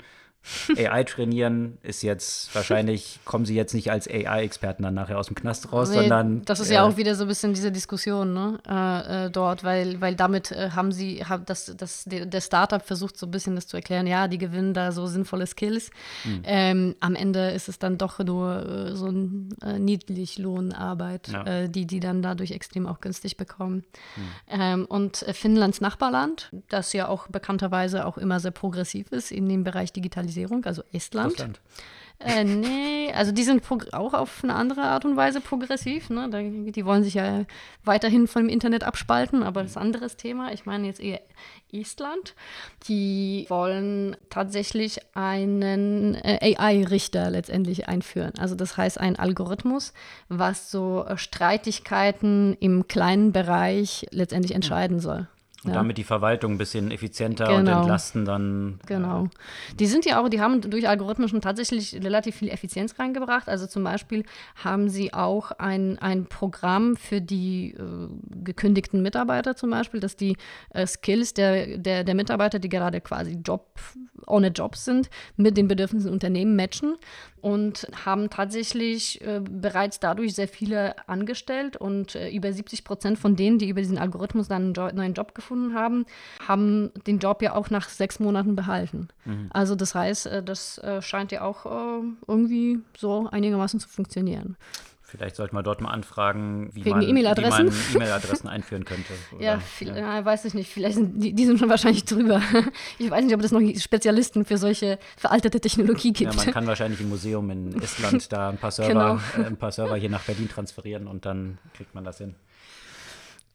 AI trainieren ist jetzt wahrscheinlich, kommen sie jetzt nicht als AI-Experten dann nachher aus dem Knast raus, nee, sondern. Das ist äh, ja auch wieder so ein bisschen diese Diskussion ne? Äh, äh, dort, weil, weil damit äh, haben sie, haben das, das, der Startup versucht so ein bisschen das zu erklären, ja, die gewinnen da so sinnvolle Skills. Hm. Ähm, am Ende ist es dann doch nur äh, so ein äh, Niedriglohnarbeit, ja. die die dann dadurch extrem auch günstig bekommen. Hm. Ähm, und Finnlands Nachbarland, das ja auch bekannterweise auch immer sehr progressiv ist in dem Bereich Digitalisierung, Digitalisierung, also Estland. Russland. Äh, nee, also die sind auch auf eine andere Art und Weise progressiv. Ne? die wollen sich ja weiterhin vom Internet abspalten, aber das ist ein anderes Thema. Ich meine jetzt eher Estland. Die wollen tatsächlich einen äh, AI-Richter letztendlich einführen. Also das heißt ein Algorithmus, was so Streitigkeiten im kleinen Bereich letztendlich entscheiden soll. Und ja. damit die Verwaltung ein bisschen effizienter genau. und entlasten dann. Genau. Die sind ja auch, die haben durch Algorithmen schon tatsächlich relativ viel Effizienz reingebracht. Also zum Beispiel haben sie auch ein, ein Programm für die äh, gekündigten Mitarbeiter zum Beispiel, dass die äh, Skills der, der, der Mitarbeiter, die gerade quasi Job, ohne Jobs sind, mit den Bedürfnissen Unternehmen matchen und haben tatsächlich äh, bereits dadurch sehr viele angestellt und äh, über 70 Prozent von denen, die über diesen Algorithmus dann einen jo neuen Job gefunden haben, haben den Job ja auch nach sechs Monaten behalten. Mhm. Also das heißt, äh, das äh, scheint ja auch äh, irgendwie so einigermaßen zu funktionieren. Vielleicht sollten wir dort mal anfragen, wie Wegen man E-Mail-Adressen e einführen könnte. Oder, ja, viel, ja. ja, weiß ich nicht. Vielleicht sind die, die, sind schon wahrscheinlich drüber. Ich weiß nicht, ob es noch Spezialisten für solche veraltete Technologie gibt. Ja, man kann wahrscheinlich im Museum in Estland da ein paar Server, genau. äh, ein paar Server hier nach Berlin transferieren und dann kriegt man das hin.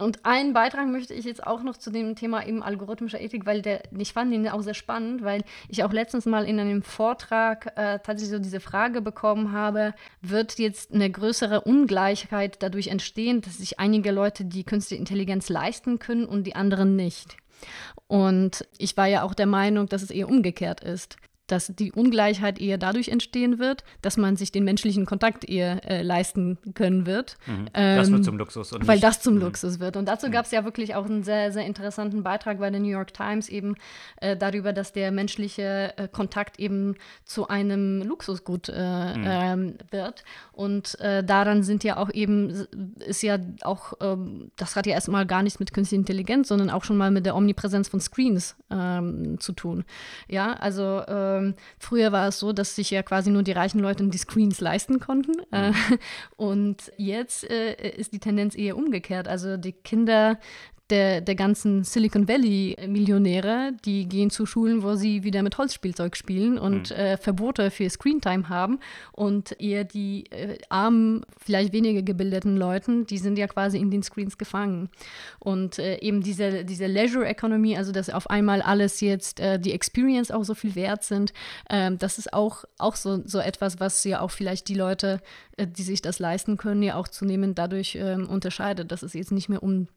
Und einen Beitrag möchte ich jetzt auch noch zu dem Thema eben algorithmischer Ethik, weil der, ich fand ihn auch sehr spannend, weil ich auch letztens mal in einem Vortrag äh, tatsächlich so diese Frage bekommen habe, wird jetzt eine größere Ungleichheit dadurch entstehen, dass sich einige Leute die künstliche Intelligenz leisten können und die anderen nicht? Und ich war ja auch der Meinung, dass es eher umgekehrt ist dass die Ungleichheit eher dadurch entstehen wird, dass man sich den menschlichen Kontakt eher äh, leisten können wird. Mhm. Das wird ähm, zum Luxus. Und weil das zum mhm. Luxus wird. Und dazu mhm. gab es ja wirklich auch einen sehr, sehr interessanten Beitrag bei der New York Times eben äh, darüber, dass der menschliche äh, Kontakt eben zu einem Luxusgut äh, mhm. Ähm, wird. Und äh, daran sind ja auch eben, ist ja auch, ähm, das hat ja erstmal gar nichts mit künstlicher Intelligenz, sondern auch schon mal mit der Omnipräsenz von Screens zu tun. Ja, also äh, ähm, früher war es so, dass sich ja quasi nur die reichen Leute die Screens leisten konnten. Äh, mhm. und jetzt äh, ist die Tendenz eher umgekehrt. Also die Kinder der, der ganzen Silicon Valley-Millionäre, die gehen zu Schulen, wo sie wieder mit Holzspielzeug spielen und mhm. äh, Verbote für Screentime haben. Und eher die äh, armen, vielleicht weniger gebildeten Leuten, die sind ja quasi in den Screens gefangen. Und äh, eben diese, diese Leisure-Economy, also dass auf einmal alles jetzt äh, die Experience auch so viel wert sind, ähm, das ist auch, auch so, so etwas, was ja auch vielleicht die Leute, äh, die sich das leisten können, ja auch zunehmend dadurch ähm, unterscheidet, dass es jetzt nicht mehr um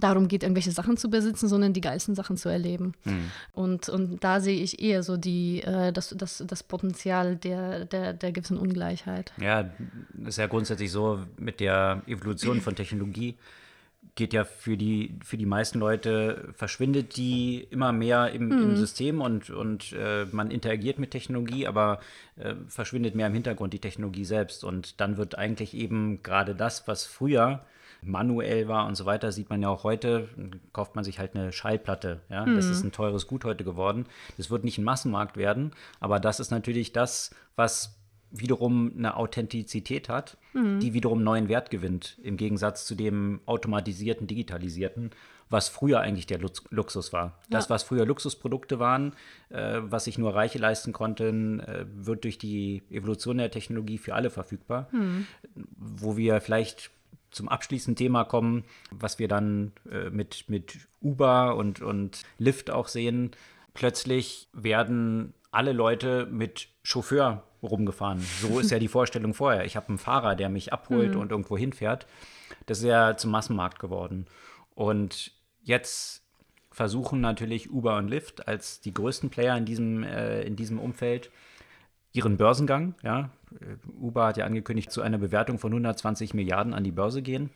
darum geht, irgendwelche Sachen zu besitzen, sondern die geilsten Sachen zu erleben. Mhm. Und, und da sehe ich eher so die, äh, das, das, das Potenzial der, der, der gewissen Ungleichheit. Ja, ist ja grundsätzlich so, mit der Evolution von Technologie geht ja für die, für die meisten Leute, verschwindet die immer mehr im, mhm. im System und, und äh, man interagiert mit Technologie, aber äh, verschwindet mehr im Hintergrund die Technologie selbst. Und dann wird eigentlich eben gerade das, was früher manuell war und so weiter, sieht man ja auch heute, kauft man sich halt eine Schallplatte. Ja? Mhm. Das ist ein teures Gut heute geworden. Das wird nicht ein Massenmarkt werden, aber das ist natürlich das, was wiederum eine Authentizität hat, mhm. die wiederum neuen Wert gewinnt, im Gegensatz zu dem automatisierten, digitalisierten, was früher eigentlich der Lux Luxus war. Ja. Das, was früher Luxusprodukte waren, äh, was sich nur Reiche leisten konnten, äh, wird durch die Evolution der Technologie für alle verfügbar, mhm. wo wir vielleicht zum abschließenden Thema kommen, was wir dann äh, mit, mit Uber und, und Lyft auch sehen. Plötzlich werden alle Leute mit Chauffeur rumgefahren. So ist ja die Vorstellung vorher. Ich habe einen Fahrer, der mich abholt mhm. und irgendwo hinfährt. Das ist ja zum Massenmarkt geworden. Und jetzt versuchen natürlich Uber und Lyft als die größten Player in diesem, äh, in diesem Umfeld ihren Börsengang. Ja. Uber hat ja angekündigt, zu einer Bewertung von 120 Milliarden an die Börse gehen.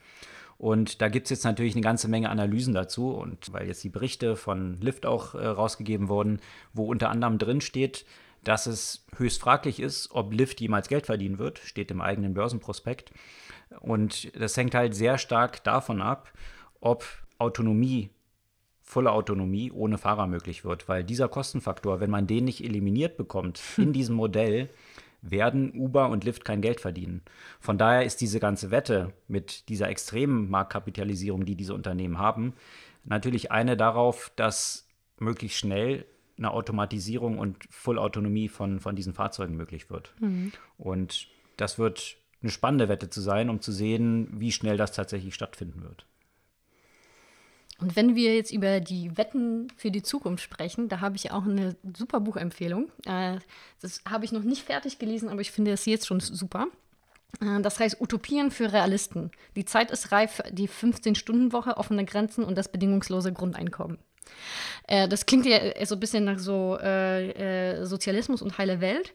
Und da gibt es jetzt natürlich eine ganze Menge Analysen dazu. Und weil jetzt die Berichte von Lyft auch äh, rausgegeben wurden, wo unter anderem drin steht, dass es höchst fraglich ist, ob Lyft jemals Geld verdienen wird, steht im eigenen Börsenprospekt. Und das hängt halt sehr stark davon ab, ob Autonomie volle Autonomie ohne Fahrer möglich wird, weil dieser Kostenfaktor, wenn man den nicht eliminiert bekommt in diesem Modell, werden Uber und Lyft kein Geld verdienen. Von daher ist diese ganze Wette mit dieser extremen Marktkapitalisierung, die diese Unternehmen haben, natürlich eine darauf, dass möglichst schnell eine Automatisierung und Vollautonomie von, von diesen Fahrzeugen möglich wird. Mhm. Und das wird eine spannende Wette zu sein, um zu sehen, wie schnell das tatsächlich stattfinden wird. Und wenn wir jetzt über die Wetten für die Zukunft sprechen, da habe ich auch eine super Buchempfehlung. Äh, das habe ich noch nicht fertig gelesen, aber ich finde es jetzt schon super. Äh, das heißt Utopien für Realisten. Die Zeit ist reif die 15-Stunden-Woche, offene Grenzen und das bedingungslose Grundeinkommen. Äh, das klingt ja so ein bisschen nach so äh, Sozialismus und heile Welt.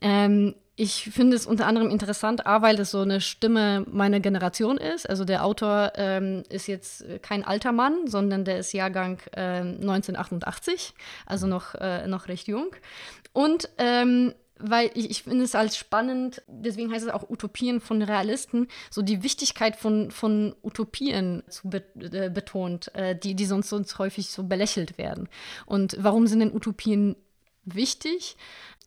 Ähm, ich finde es unter anderem interessant, A, weil das so eine Stimme meiner Generation ist. Also der Autor ähm, ist jetzt kein alter Mann, sondern der ist Jahrgang äh, 1988, also noch, äh, noch recht jung. Und ähm, weil ich, ich finde es als spannend, deswegen heißt es auch Utopien von Realisten, so die Wichtigkeit von, von Utopien zu be äh, betont, äh, die, die sonst, sonst häufig so belächelt werden. Und warum sind denn Utopien wichtig?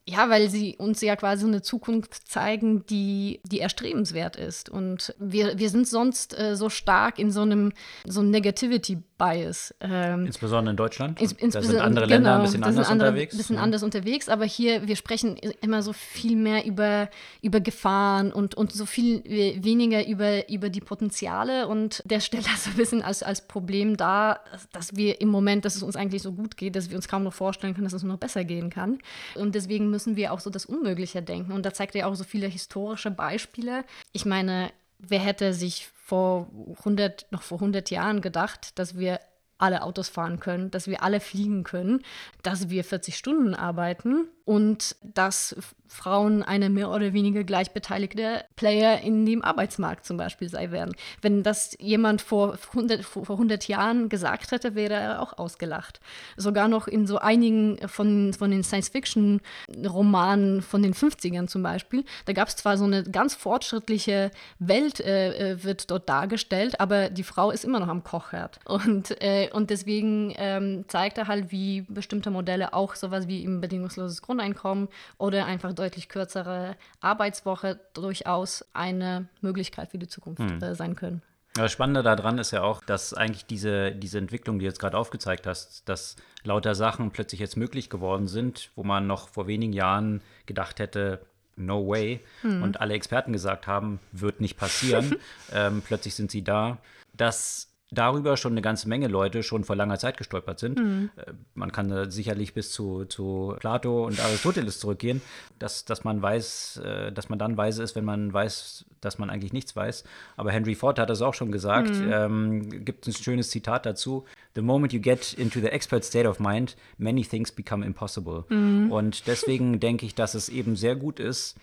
Ja, weil sie uns ja quasi eine Zukunft zeigen, die, die erstrebenswert ist. Und wir, wir sind sonst äh, so stark in so einem so einem Negativity-Bias. Ähm, insbesondere in Deutschland. Ins, da sind andere genau, Länder ein bisschen anders andere, unterwegs. Ein bisschen ja. anders unterwegs, aber hier, wir sprechen immer so viel mehr über, über Gefahren und, und so viel weniger über, über die Potenziale. Und der stellt das so ein bisschen als, als Problem dar, dass wir im Moment, dass es uns eigentlich so gut geht, dass wir uns kaum noch vorstellen können, dass es noch besser gehen kann. Und deswegen müssen wir auch so das Unmögliche denken. Und da zeigt er auch so viele historische Beispiele. Ich meine, wer hätte sich vor 100, noch vor 100 Jahren gedacht, dass wir alle Autos fahren können, dass wir alle fliegen können, dass wir 40 Stunden arbeiten und dass Frauen eine mehr oder weniger gleichbeteiligte Player in dem Arbeitsmarkt zum Beispiel sein werden. Wenn das jemand vor 100, vor 100 Jahren gesagt hätte, wäre er auch ausgelacht. Sogar noch in so einigen von, von den Science-Fiction-Romanen von den 50ern zum Beispiel, da gab es zwar so eine ganz fortschrittliche Welt, äh, äh, wird dort dargestellt, aber die Frau ist immer noch am Kochherd. Und, äh, und deswegen ähm, zeigt er halt, wie bestimmte Modelle auch sowas wie im bedingungsloses Grund Grundeinkommen oder einfach deutlich kürzere Arbeitswoche durchaus eine Möglichkeit für die Zukunft hm. äh, sein können. Das Spannende daran ist ja auch, dass eigentlich diese, diese Entwicklung, die du jetzt gerade aufgezeigt hast, dass lauter Sachen plötzlich jetzt möglich geworden sind, wo man noch vor wenigen Jahren gedacht hätte, no way, hm. und alle Experten gesagt haben, wird nicht passieren. ähm, plötzlich sind sie da. Das darüber schon eine ganze Menge Leute schon vor langer Zeit gestolpert sind. Mhm. Man kann sicherlich bis zu, zu Plato und Aristoteles zurückgehen, dass, dass man weiß, äh, dass man dann weise ist, wenn man weiß, dass man eigentlich nichts weiß. Aber Henry Ford hat das auch schon gesagt. Mhm. Ähm, gibt ein schönes Zitat dazu. The moment you get into the expert state of mind, many things become impossible. Mhm. Und deswegen denke ich, dass es eben sehr gut ist,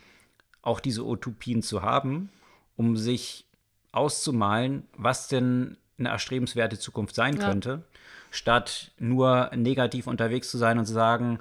auch diese Utopien zu haben, um sich auszumalen, was denn eine erstrebenswerte Zukunft sein ja. könnte, statt nur negativ unterwegs zu sein und zu sagen,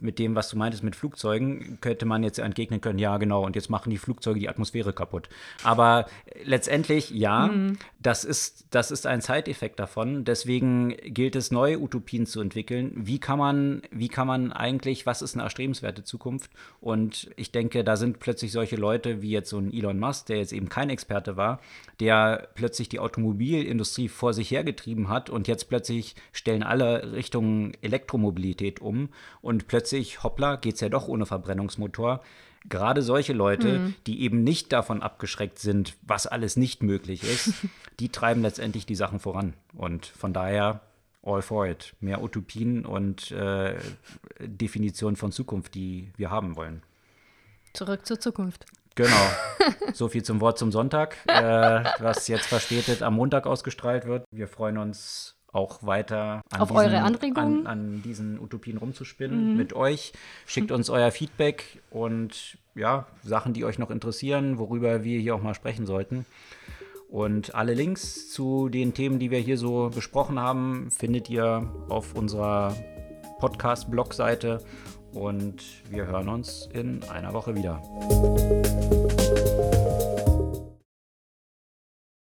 mit dem, was du meintest mit Flugzeugen, könnte man jetzt entgegnen können, ja, genau, und jetzt machen die Flugzeuge die Atmosphäre kaputt. Aber letztendlich, ja, mhm. das, ist, das ist ein Zeiteffekt davon. Deswegen gilt es, neue Utopien zu entwickeln. Wie kann man, wie kann man eigentlich, was ist eine erstrebenswerte Zukunft? Und ich denke, da sind plötzlich solche Leute wie jetzt so ein Elon Musk, der jetzt eben kein Experte war, der plötzlich die Automobilindustrie vor sich hergetrieben hat und jetzt plötzlich stellen alle Richtungen Elektromobilität um und plötzlich, hoppla, geht es ja doch ohne Verbrennungsmotor. Gerade solche Leute, mhm. die eben nicht davon abgeschreckt sind, was alles nicht möglich ist, die treiben letztendlich die Sachen voran. Und von daher all for it. Mehr Utopien und äh, Definition von Zukunft, die wir haben wollen. Zurück zur Zukunft. Genau. So viel zum Wort zum Sonntag, äh, was jetzt verspätet am Montag ausgestrahlt wird. Wir freuen uns auch weiter an, Auf diesen, eure Anregungen. An, an, diesen Utopien rumzuspinnen mhm. mit euch. Schickt uns euer Feedback und ja, Sachen, die euch noch interessieren, worüber wir hier auch mal sprechen sollten. Und alle Links zu den Themen, die wir hier so besprochen haben, findet ihr auf unserer Podcast-Blog-Seite. Und wir hören uns in einer Woche wieder.